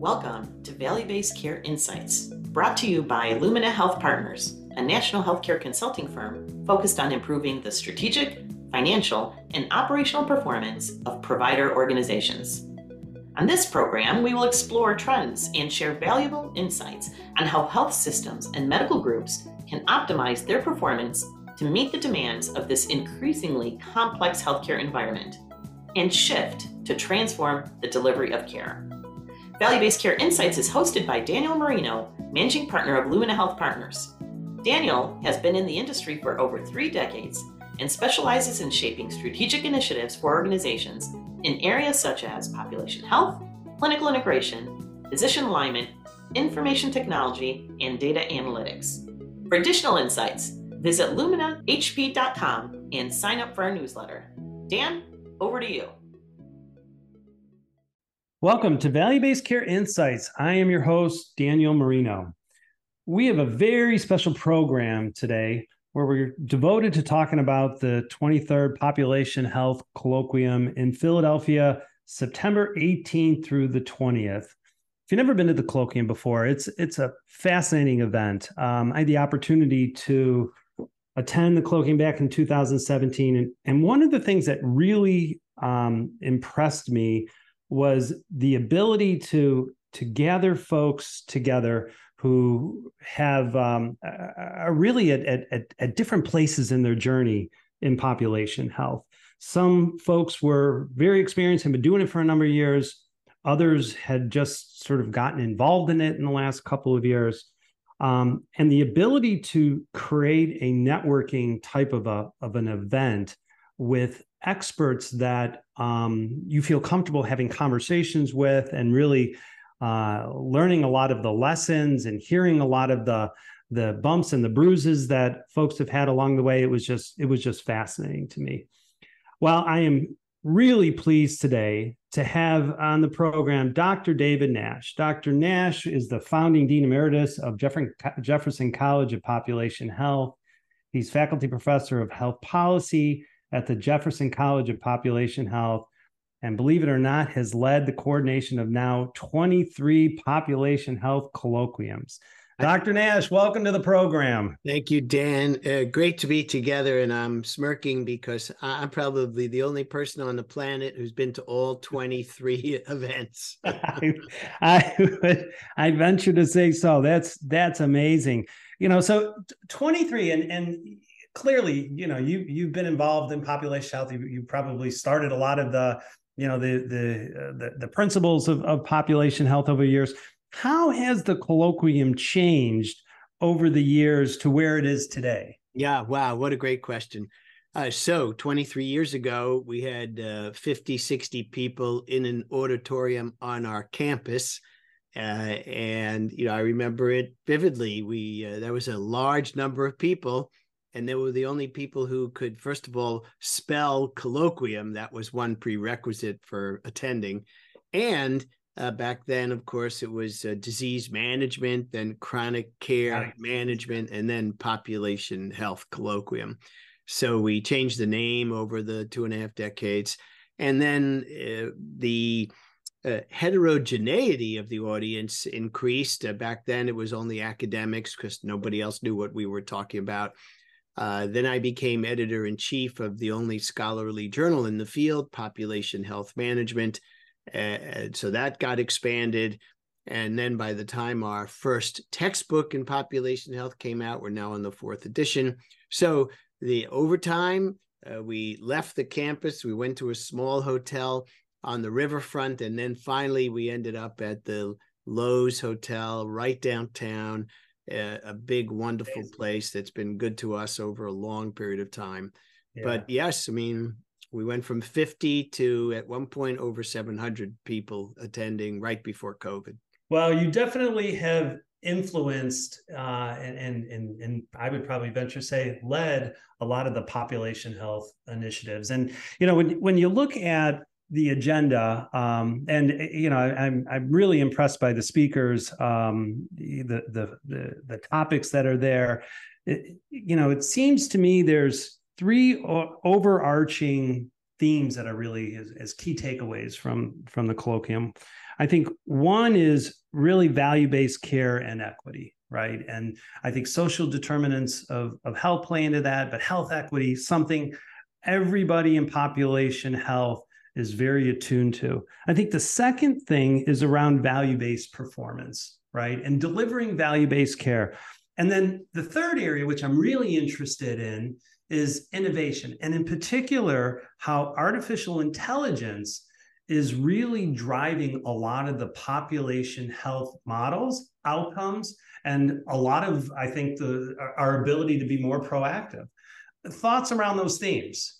Welcome to Value Based Care Insights, brought to you by Lumina Health Partners, a national healthcare consulting firm focused on improving the strategic, financial, and operational performance of provider organizations. On this program, we will explore trends and share valuable insights on how health systems and medical groups can optimize their performance to meet the demands of this increasingly complex healthcare environment and shift to transform the delivery of care. Value Based Care Insights is hosted by Daniel Marino, Managing Partner of Lumina Health Partners. Daniel has been in the industry for over three decades and specializes in shaping strategic initiatives for organizations in areas such as population health, clinical integration, physician alignment, information technology, and data analytics. For additional insights, visit luminahp.com and sign up for our newsletter. Dan, over to you. Welcome to Value Based Care Insights. I am your host, Daniel Marino. We have a very special program today where we're devoted to talking about the 23rd Population Health Colloquium in Philadelphia, September 18th through the 20th. If you've never been to the colloquium before, it's it's a fascinating event. Um, I had the opportunity to attend the colloquium back in 2017, and, and one of the things that really um, impressed me was the ability to to gather folks together who have um, are really at, at, at different places in their journey in population health. Some folks were very experienced and been doing it for a number of years. Others had just sort of gotten involved in it in the last couple of years. Um, and the ability to create a networking type of a of an event with experts that um, you feel comfortable having conversations with and really uh, learning a lot of the lessons and hearing a lot of the the bumps and the bruises that folks have had along the way it was just it was just fascinating to me. Well i am really pleased today to have on the program dr david nash. Dr nash is the founding dean emeritus of jefferson college of population health. He's faculty professor of health policy at the Jefferson College of Population Health. And believe it or not, has led the coordination of now 23 population health colloquiums. Dr. Nash, welcome to the program. Thank you, Dan. Uh, great to be together. And I'm smirking because I'm probably the only person on the planet who's been to all 23 events. I, I, would, I venture to say so. That's that's amazing. You know, so 23 and and clearly, you know, you you've been involved in population health. You, you probably started a lot of the, you know, the the uh, the, the principles of, of population health over years. How has the colloquium changed over the years to where it is today? Yeah, wow, what a great question. Uh, so 23 years ago, we had uh, 50, 60 people in an auditorium on our campus. Uh, and, you know, I remember it vividly. We, uh, there was a large number of people and they were the only people who could first of all spell colloquium. That was one prerequisite for attending. And uh, back then of course it was uh, disease management then chronic care management and then population health colloquium. So we changed the name over the two and a half decades. And then uh, the uh, heterogeneity of the audience increased. Uh, back then, it was only academics because nobody else knew what we were talking about. Uh, then I became editor in chief of the only scholarly journal in the field, Population Health Management. Uh, so that got expanded. And then by the time our first textbook in population health came out, we're now in the fourth edition. So the overtime, uh, we left the campus, we went to a small hotel on the riverfront, and then finally we ended up at the Loews Hotel right downtown a, a big, wonderful place that's been good to us over a long period of time. Yeah. But yes, I mean, we went from 50 to at one point over 700 people attending right before COVID. Well, you definitely have influenced uh, and, and and and I would probably venture say led a lot of the population health initiatives. And you know, when when you look at the agenda, um, and you know, I'm I'm really impressed by the speakers, um, the, the the the topics that are there. It, you know, it seems to me there's three overarching themes that are really as, as key takeaways from from the colloquium. I think one is really value-based care and equity, right? And I think social determinants of, of health play into that, but health equity, something everybody in population health is very attuned to. I think the second thing is around value-based performance, right? And delivering value-based care. And then the third area, which I'm really interested in, is innovation, and in particular, how artificial intelligence is really driving a lot of the population health models, outcomes, and a lot of, I think, the our ability to be more proactive. Thoughts around those themes?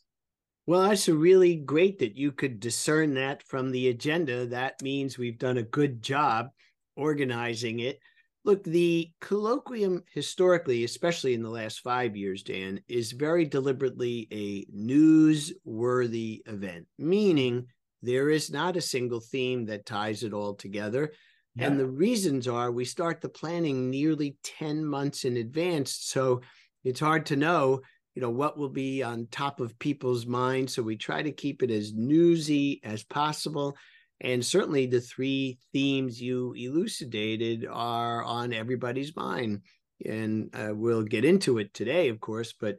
Well, that's really great that you could discern that from the agenda. That means we've done a good job organizing it. Look, the colloquium historically, especially in the last five years, Dan, is very deliberately a newsworthy event, meaning there is not a single theme that ties it all together. Yeah. And the reasons are we start the planning nearly 10 months in advance. So it's hard to know, you know, what will be on top of people's minds. So we try to keep it as newsy as possible. And certainly the three themes you elucidated are on everybody's mind. And uh, we'll get into it today, of course, but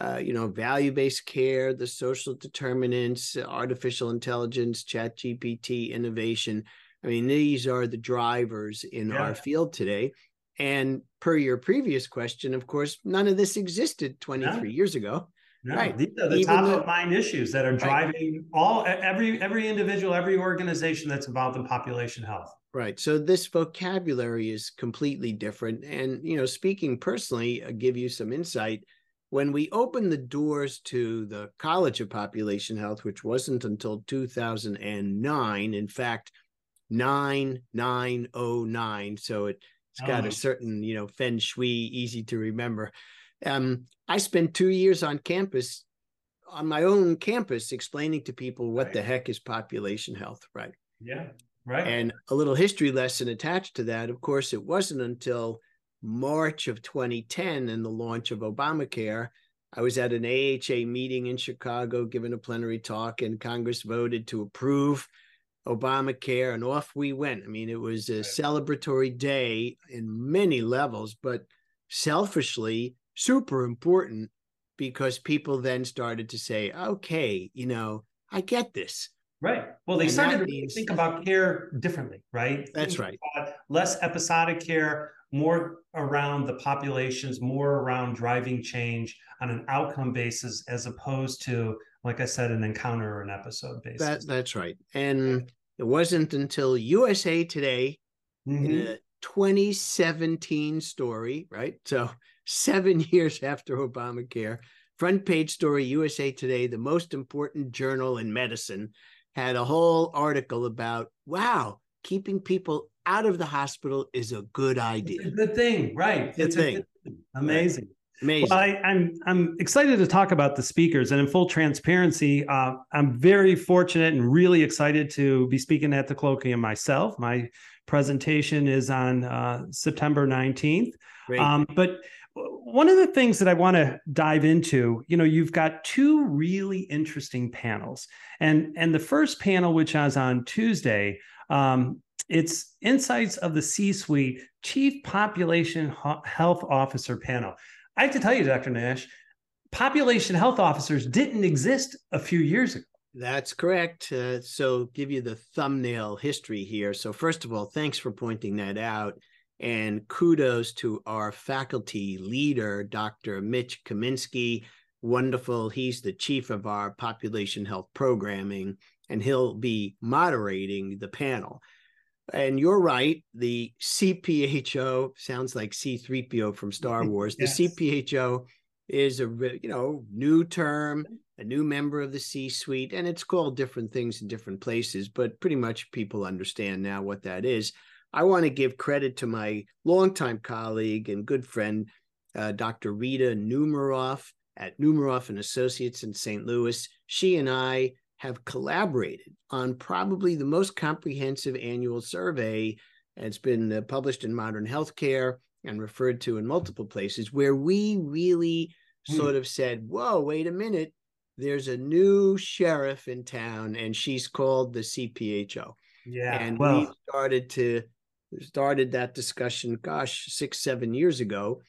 uh, you know, value-based care, the social determinants, artificial intelligence, chat GPT, innovation. I mean, these are the drivers in yeah. our field today. And per your previous question, of course, none of this existed 23 years ago. No, right. These are the Even top the, of mind issues that are driving right. all every every individual, every organization that's involved in population health. Right. So this vocabulary is completely different. And you know, speaking personally, I'll give you some insight. When we opened the doors to the College of Population Health, which wasn't until 2009, in fact, 9909. So it, it's got oh. a certain, you know, feng shui, easy to remember. Um, I spent two years on campus, on my own campus, explaining to people what right. the heck is population health, right? Yeah, right. And a little history lesson attached to that. Of course, it wasn't until March of 2010 and the launch of Obamacare. I was at an AHA meeting in Chicago, giving a plenary talk, and Congress voted to approve Obamacare, and off we went. I mean, it was a right. celebratory day in many levels, but selfishly, super important because people then started to say, okay, you know, I get this. Right. Well, they and started to means, think about care differently, right? That's think right. Less episodic care, more around the populations, more around driving change on an outcome basis, as opposed to, like I said, an encounter or an episode basis. That, that's right. And it wasn't until USA Today mm-hmm. in a 2017 story, right? So seven years after Obamacare. Front page story, USA Today, the most important journal in medicine, had a whole article about wow, keeping people out of the hospital is a good idea. It's a good thing, right? Good it's thing. Amazing. Right. Amazing. Well, I, am I'm, I'm excited to talk about the speakers, and in full transparency, uh, I'm very fortunate and really excited to be speaking at the colloquium myself. My presentation is on uh, September 19th. Um, but one of the things that I want to dive into, you know, you've got two really interesting panels, and and the first panel, which is on Tuesday, um, it's Insights of the C-Suite Chief Population Health Officer panel. I have to tell you, Dr. Nash, population health officers didn't exist a few years ago. That's correct. Uh, so, give you the thumbnail history here. So, first of all, thanks for pointing that out. And kudos to our faculty leader, Dr. Mitch Kaminski. Wonderful. He's the chief of our population health programming, and he'll be moderating the panel. And you're right. The CPHO sounds like C3PO from Star Wars. yes. The CPHO is a you know new term, a new member of the C-suite, and it's called different things in different places. But pretty much people understand now what that is. I want to give credit to my longtime colleague and good friend, uh, Dr. Rita Numerof at Numerof and Associates in St. Louis. She and I have collaborated on probably the most comprehensive annual survey. It's been uh, published in Modern Healthcare and referred to in multiple places where we really mm. sort of said, whoa, wait a minute. there's a new sheriff in town, and she's called the CPHO. Yeah. And well, we started to started that discussion, gosh, six, seven years ago.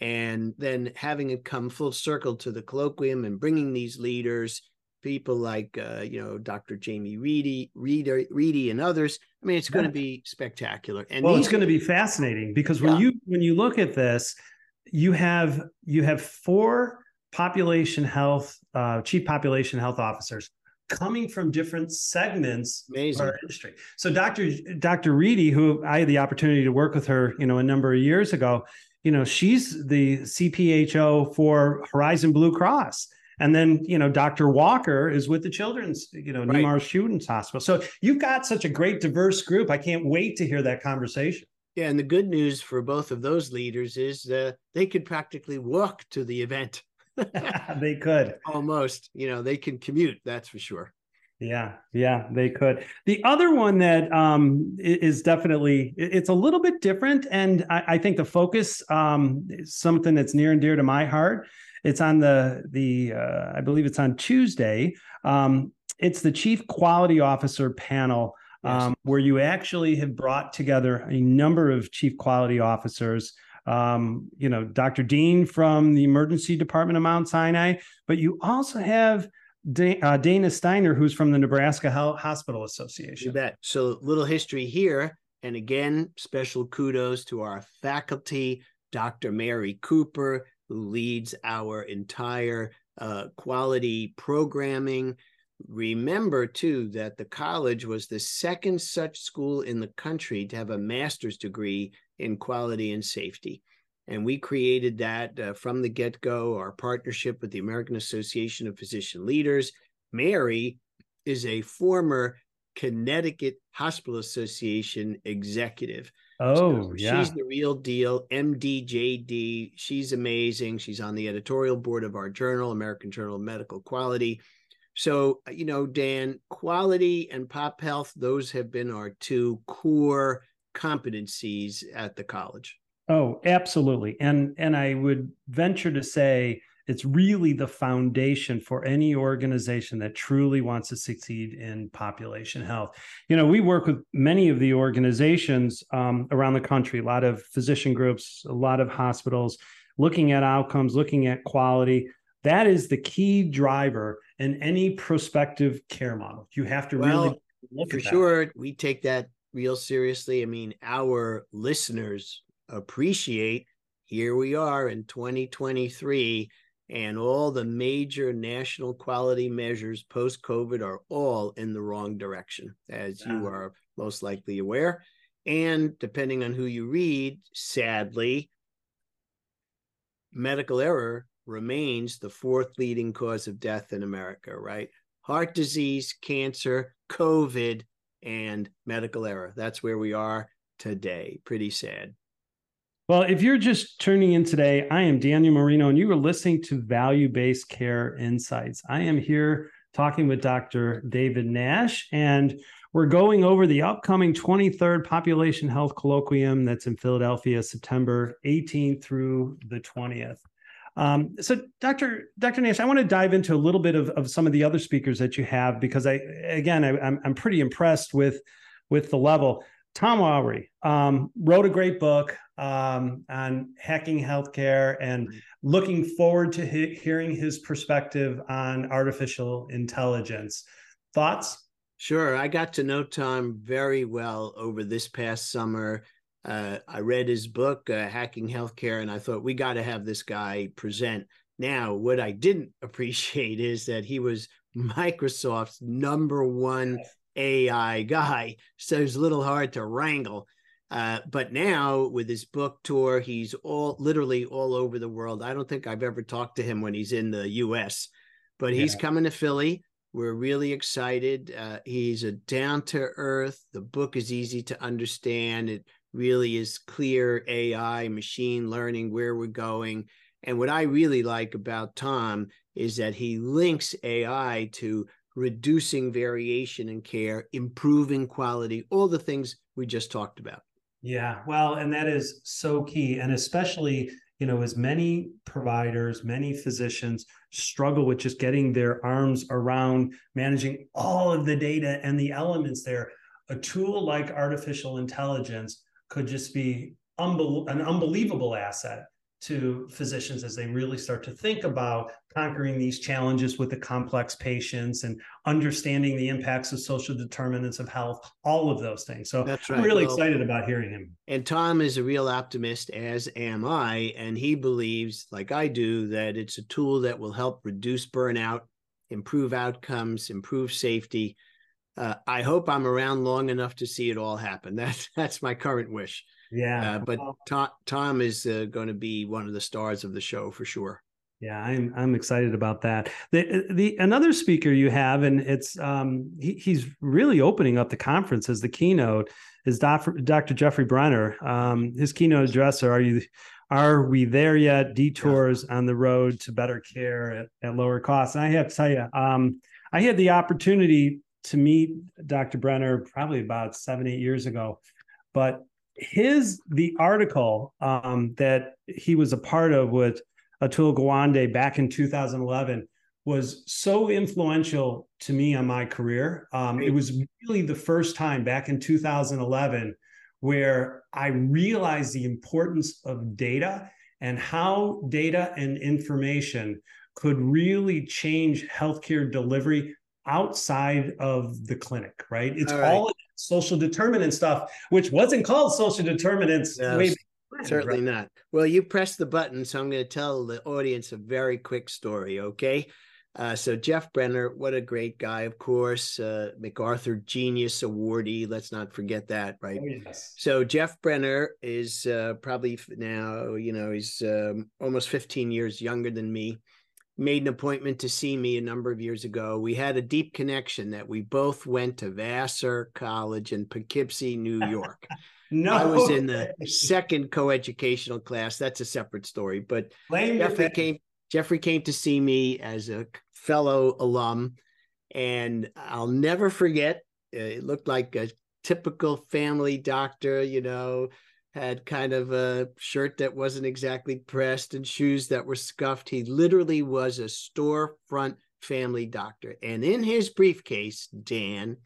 And then having it come full circle to the colloquium and bringing these leaders, people like, uh, you know, Dr. Jamie Reedy, Reedy, Reedy and others. I mean, it's going to be spectacular. And well, these- it's going to be fascinating because when Yeah. you when you look at this, you have you have four population health uh, chief population health officers coming from different segments of our industry. So Dr. Dr. Reedy, who I had the opportunity to work with her, you know, a number of years ago, you know, she's the CPHO for Horizon Blue Cross. And then, you know, Dr. Walker is with the Children's, you know, Right. Nemours Children's Hospital. So you've got such a great diverse group. I can't wait to hear that conversation. Yeah, and the good news for both of those leaders is that they could practically walk to the event. they could. Almost, you know, they can commute. That's for sure. Yeah, yeah, they could. The other one that um, is definitely it's a little bit different, and I, I think the focus um, is something that's near and dear to my heart. It's on the the uh, I believe it's on Tuesday. Um, it's the Chief Quality Officer panel um, where you actually have brought together a number of chief quality officers. Um, you know, Dr. Dean from the Emergency Department of Mount Sinai, but you also have Da- uh, Dana Steiner, who's from the Nebraska Hospital You Association. bet. So, little history here. And again, special kudos to our faculty, Dr. Mary Cooper, who leads our entire uh, quality programming. Remember, too, that the college was the second such school in the country to have a master's degree in quality and safety. And we created that uh, from the get go, our partnership with the American Association of Physician Leaders. Mary is a former Connecticut Hospital Association executive. Oh, So yeah. She's the real deal, MDJD. She's amazing. She's on the editorial board of our journal, American Journal of Medical Quality. So, uh, you know, Dan, quality and pop health, those have been our two core competencies at the college. Oh, absolutely. And and I would venture to say it's really the foundation for any organization that truly wants to succeed in population health. You know, we work with many of the organizations um, around the country, a lot of physician groups, a lot of hospitals, looking at outcomes, looking at quality. That is the key driver in any prospective care model. You have to really look For sure, we take that real seriously. I mean, our listeners appreciate here we are in 2023, and all the major national quality measures post COVID are all in the wrong direction, as you ah. are most likely aware. And depending on who you read, sadly, medical error remains the fourth leading cause of death in America, right? Heart disease, cancer, COVID, and medical error. That's where we are today. Pretty sad. Well, if you're just tuning in today, I am Daniel Marino, and you are listening to Value Based Care Insights. I am here talking with Dr. David Nash, and we're going over the upcoming 23rd Population Health Colloquium that's in Philadelphia, September 18th through the 20th. Um, so, Dr. Dr. Nash, I want to dive into a little bit of, of some of the other speakers that you have because I, again, I, I'm I'm pretty impressed with with the level. Tom Lawry um, wrote a great book um, on hacking healthcare and looking forward to he- hearing his perspective on artificial intelligence. Thoughts? Sure. I got to know Tom very well over this past summer. Uh, I read his book, uh, Hacking Healthcare, and I thought we got to have this guy present. Now, what I didn't appreciate is that he was Microsoft's number one AI guy. So it's a little hard to wrangle. Uh, but now with his book tour, he's all literally all over the world. I don't think I've ever talked to him when he's in the US, but he's Yeah. coming to Philly. We're really excited. Uh, he's a down to earth. The book is easy to understand. It really is clear AI, machine learning, where we're going. And what I really like about Tom is that he links AI to reducing variation in care, improving quality, all the things we just talked about. Yeah, well, and that is so key, and especially you know, as many providers, many physicians struggle with just getting their arms around managing all of the data and the elements there, a tool like artificial intelligence could just be an unbelievable asset to physicians as they really start to think about conquering these challenges with the complex patients and understanding the impacts of social determinants of health, all of those things. So That's right. I'm really Well, excited about hearing him. And Tom is a real optimist, as am I. And he believes, like I do, that it's a tool that will help reduce burnout, improve outcomes, improve safety. Uh, I hope I'm around long enough to see it all happen. That's that's my current wish. Yeah. Uh, but Tom, Tom is uh, going to be one of the stars of the show for sure. Yeah, I'm I'm excited about that. The the another speaker you have, and it's um he, he's really opening up the conference as the keynote is Dr. Jeffrey Brenner. Um, his keynote address are you are we there yet? Detours on the road to better care at, at lower costs. And I have to tell you, um, I had the opportunity to meet Dr. Brenner probably about seven eight years ago, but his the article um, that he was a part of with Atul Gawande back in 2011 was so influential to me on my career. Um, it was really the first time back in 2011 where I realized the importance of data and how data and information could really change healthcare delivery outside of the clinic, right? It's All right. all social determinant stuff, which wasn't called social determinants No, way back Certainly right? not. Well, you pressed the button, so I'm going to tell the audience a very quick story, okay? Uh, so Jeff Brenner, what a great guy, of course, uh, MacArthur Genius Awardee. Let's not forget that, right? Oh, yes. So Jeff Brenner is uh, probably now, you know, he's um, almost 15 years younger than me. Made an appointment to see me a number of years ago. We had a deep connection that we both went to Vassar College in Poughkeepsie, New York. No, I was in the second coeducational class. That's a separate story. But Blame Jeffrey came Jeffrey came to see me as a fellow alum, and I'll never forget. It looked like a typical family doctor, you know, had kind of a shirt that wasn't exactly pressed and shoes that were scuffed. He literally was a storefront family doctor. And in his briefcase, Dan,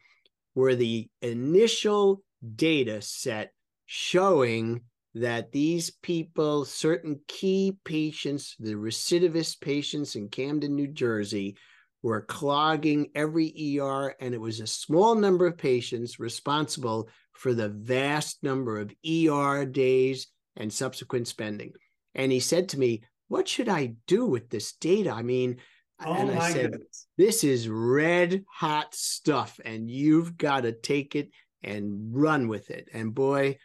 were the initial data set showing that these people, certain key patients, the recidivist patients in Camden, New Jersey, were clogging every ER, and it was a small number of patients responsible for the vast number of ER days and subsequent spending. And he said to me, What should I do with this data? I mean, Oh and I said, goodness. this is red hot stuff and you've got to take it and run with it and boy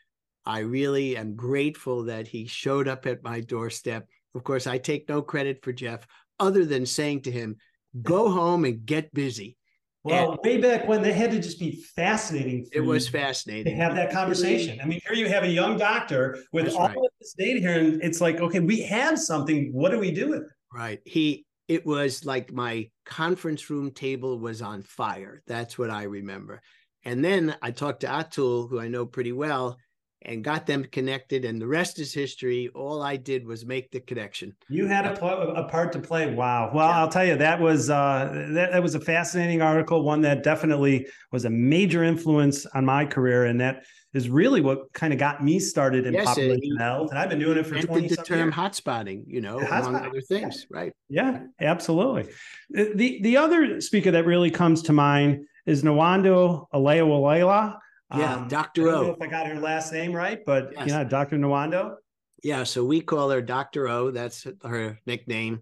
i really am grateful that he showed up at my doorstep of course i take no credit for jeff other than saying to him go home and get busy Well, way back when they had to just be fascinating. For it was fascinating to have that conversation. I mean, here you have a young doctor with That's all right. of this data here, and it's like, okay, we have something. What do we do with it? right he it was like my conference room table was on fire that's what i remember and then i talked to atul who i know pretty well and got them connected and the rest is history all i did was make the connection You had a, a part to play. Wow. Well, Yeah. I'll tell you, that was uh, that, that was a fascinating article, one that definitely was a major influence on my career, and that is really what kind of got me started in Yes, population he health. And I've been doing it for twenty the term years. hotspotting you know Yeah, among other things right Yeah, absolutely. The, the the other speaker that really comes to mind is Nwando Alewa yeah dr I don't know o if I got her last name right, but Yes. yeah, Dr. Nwando. yeah so we call her dr o that's her nickname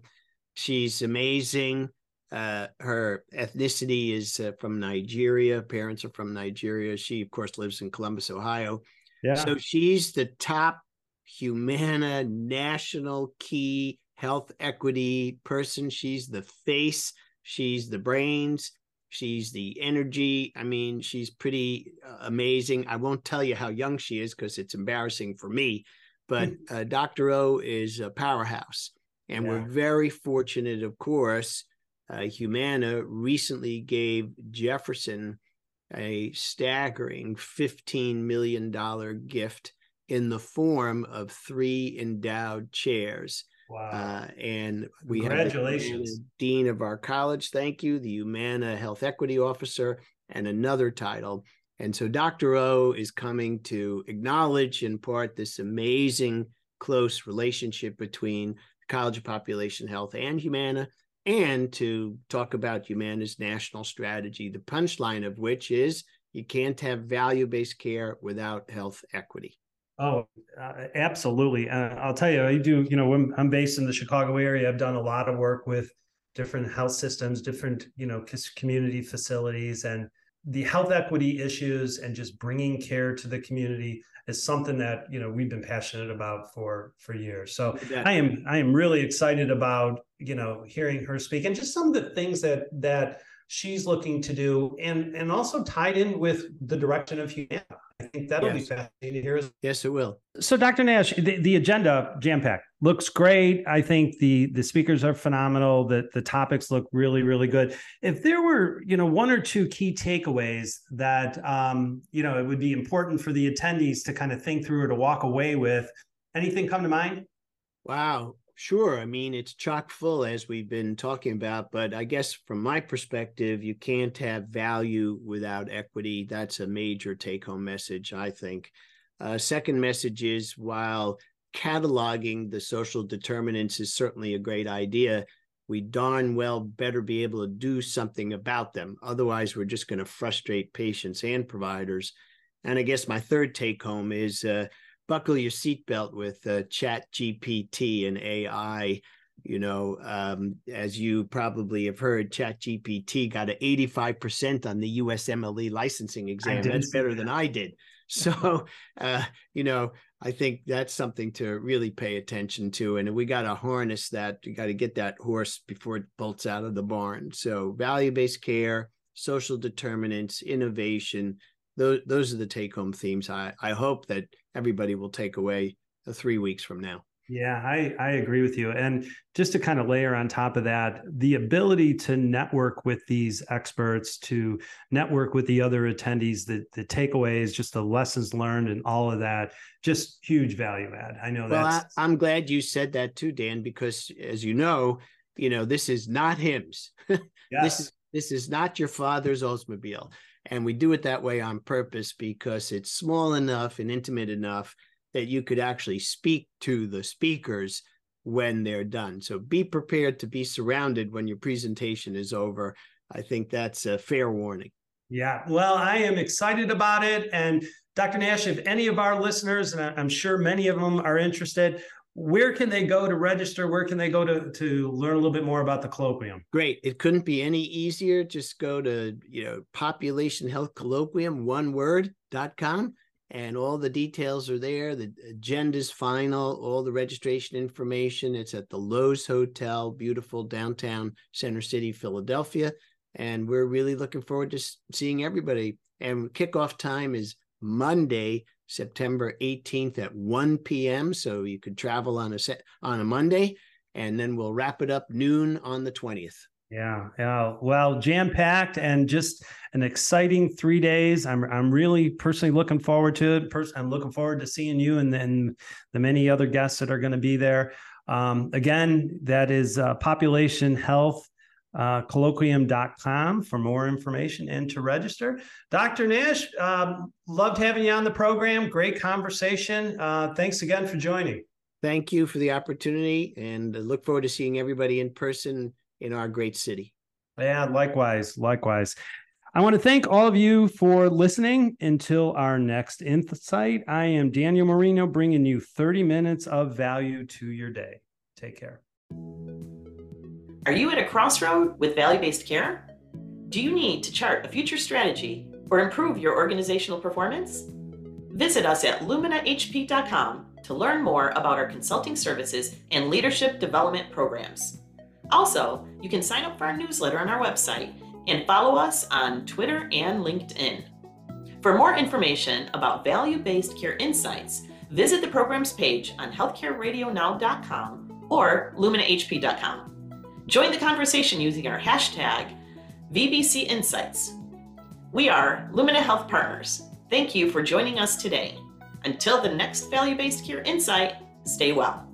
she's amazing uh, her ethnicity is uh, from nigeria parents are from nigeria she of course lives in columbus ohio Yeah. So she's the top Humana national key health equity person. She's the face, she's the brains, she's the energy. I mean, she's pretty uh, amazing. I won't tell you how young she is because it's embarrassing for me, but uh, Dr. O is a powerhouse. And Yeah. we're very fortunate, of course. Uh, Humana recently gave Jefferson a staggering $15 million gift in the form of three endowed chairs. Wow. Uh, and we Congratulations. have the dean of our college, thank you, the Humana Health Equity Officer, and another title. And so Dr. O is coming to acknowledge in part this amazing close relationship between College of Population Health and Humana, and to talk about Humana's national strategy, the punchline of which is you can't have value based care without health equity. Oh, uh, absolutely. Uh, I'll tell you, I do, you know, when I'm based in the Chicago area, I've done a lot of work with different health systems, different, you know, community facilities and the health equity issues and just bringing care to the community is something that you know we've been passionate about for for years so yeah. i am i am really excited about you know hearing her speak and just some of the things that that she's looking to do and and also tied in with the direction of Humana. I think that'll yes. be fascinating to hear. Yes, it will. So, Dr. Nash, the, the agenda jam packed looks great. I think the the speakers are phenomenal. The the topics look really really good. If there were you know one or two key takeaways that um, you know it would be important for the attendees to kind of think through or to walk away with, anything come to mind? Wow. Sure. I mean, it's chock full as we've been talking about, but I guess from my perspective, you can't have value without equity. That's a major take home message, I think. Uh, second message is while cataloging the social determinants is certainly a great idea, we darn well better be able to do something about them. Otherwise, we're just going to frustrate patients and providers. And I guess my third take home is uh, buckle your seatbelt with uh, Chat GPT and AI. You know, um, as you probably have heard, Chat GPT got an 85% on the USMLE licensing exam. That's better that. than I did. So, uh, you know, I think that's something to really pay attention to. And we got to harness that. You got to get that horse before it bolts out of the barn. So, value based care, social determinants, innovation, those those are the take home themes. I I hope that everybody will take away uh, three weeks from now. Yeah, I, I agree with you. And just to kind of layer on top of that, the ability to network with these experts, to network with the other attendees, the, the takeaways, just the lessons learned and all of that, just huge value add. I know well, that's. I, I'm glad you said that too, Dan, because as you know, you know, this is not Hims. yes. This is this is not your father's Oldsmobile. And we do it that way on purpose because it's small enough and intimate enough that you could actually speak to the speakers when they're done. So be prepared to be surrounded when your presentation is over. I think that's a fair warning. Yeah, well, I am excited about it. And Dr. Nash, if any of our listeners, and I'm sure many of them are interested, where can they go to register? Where can they go to to learn a little bit more about the colloquium? Great. It couldn't be any easier. Just go to, you know, population health colloquium, one word.com, and all the details are there. The agenda's final, all the registration information. It's at the Loews Hotel, beautiful downtown Center City, Philadelphia. And we're really looking forward to seeing everybody. And kickoff time is Monday, September 18th at 1 p.m. So you could travel on a set on a Monday, and then we'll wrap it up noon on the 20th. Yeah, yeah. Well, jam packed and just an exciting three days. I'm I'm really personally looking forward to it. Pers- I'm looking forward to seeing you and then the many other guests that are going to be there. Um, again, that is uh, Population Health uh, colloquium.com for more information and to register. Dr. Nash, um, loved having you on the program. Great conversation. Uh, thanks again for joining. Thank you for the opportunity and look forward to seeing everybody in person in our great city. Yeah, likewise. Likewise. I want to thank all of you for listening until our next insight. I am Daniel Marino bringing you 30 minutes of value to your day. Take care. Are you at a crossroad with value based care? Do you need to chart a future strategy or improve your organizational performance? Visit us at luminahp.com to learn more about our consulting services and leadership development programs. Also, you can sign up for our newsletter on our website and follow us on Twitter and LinkedIn. For more information about value based care insights, visit the programs page on healthcareradionow.com or luminahp.com. Join the conversation using our hashtag VBC Insights. We are Lumina Health Partners. Thank you for joining us today. Until the next value based care insight, stay well.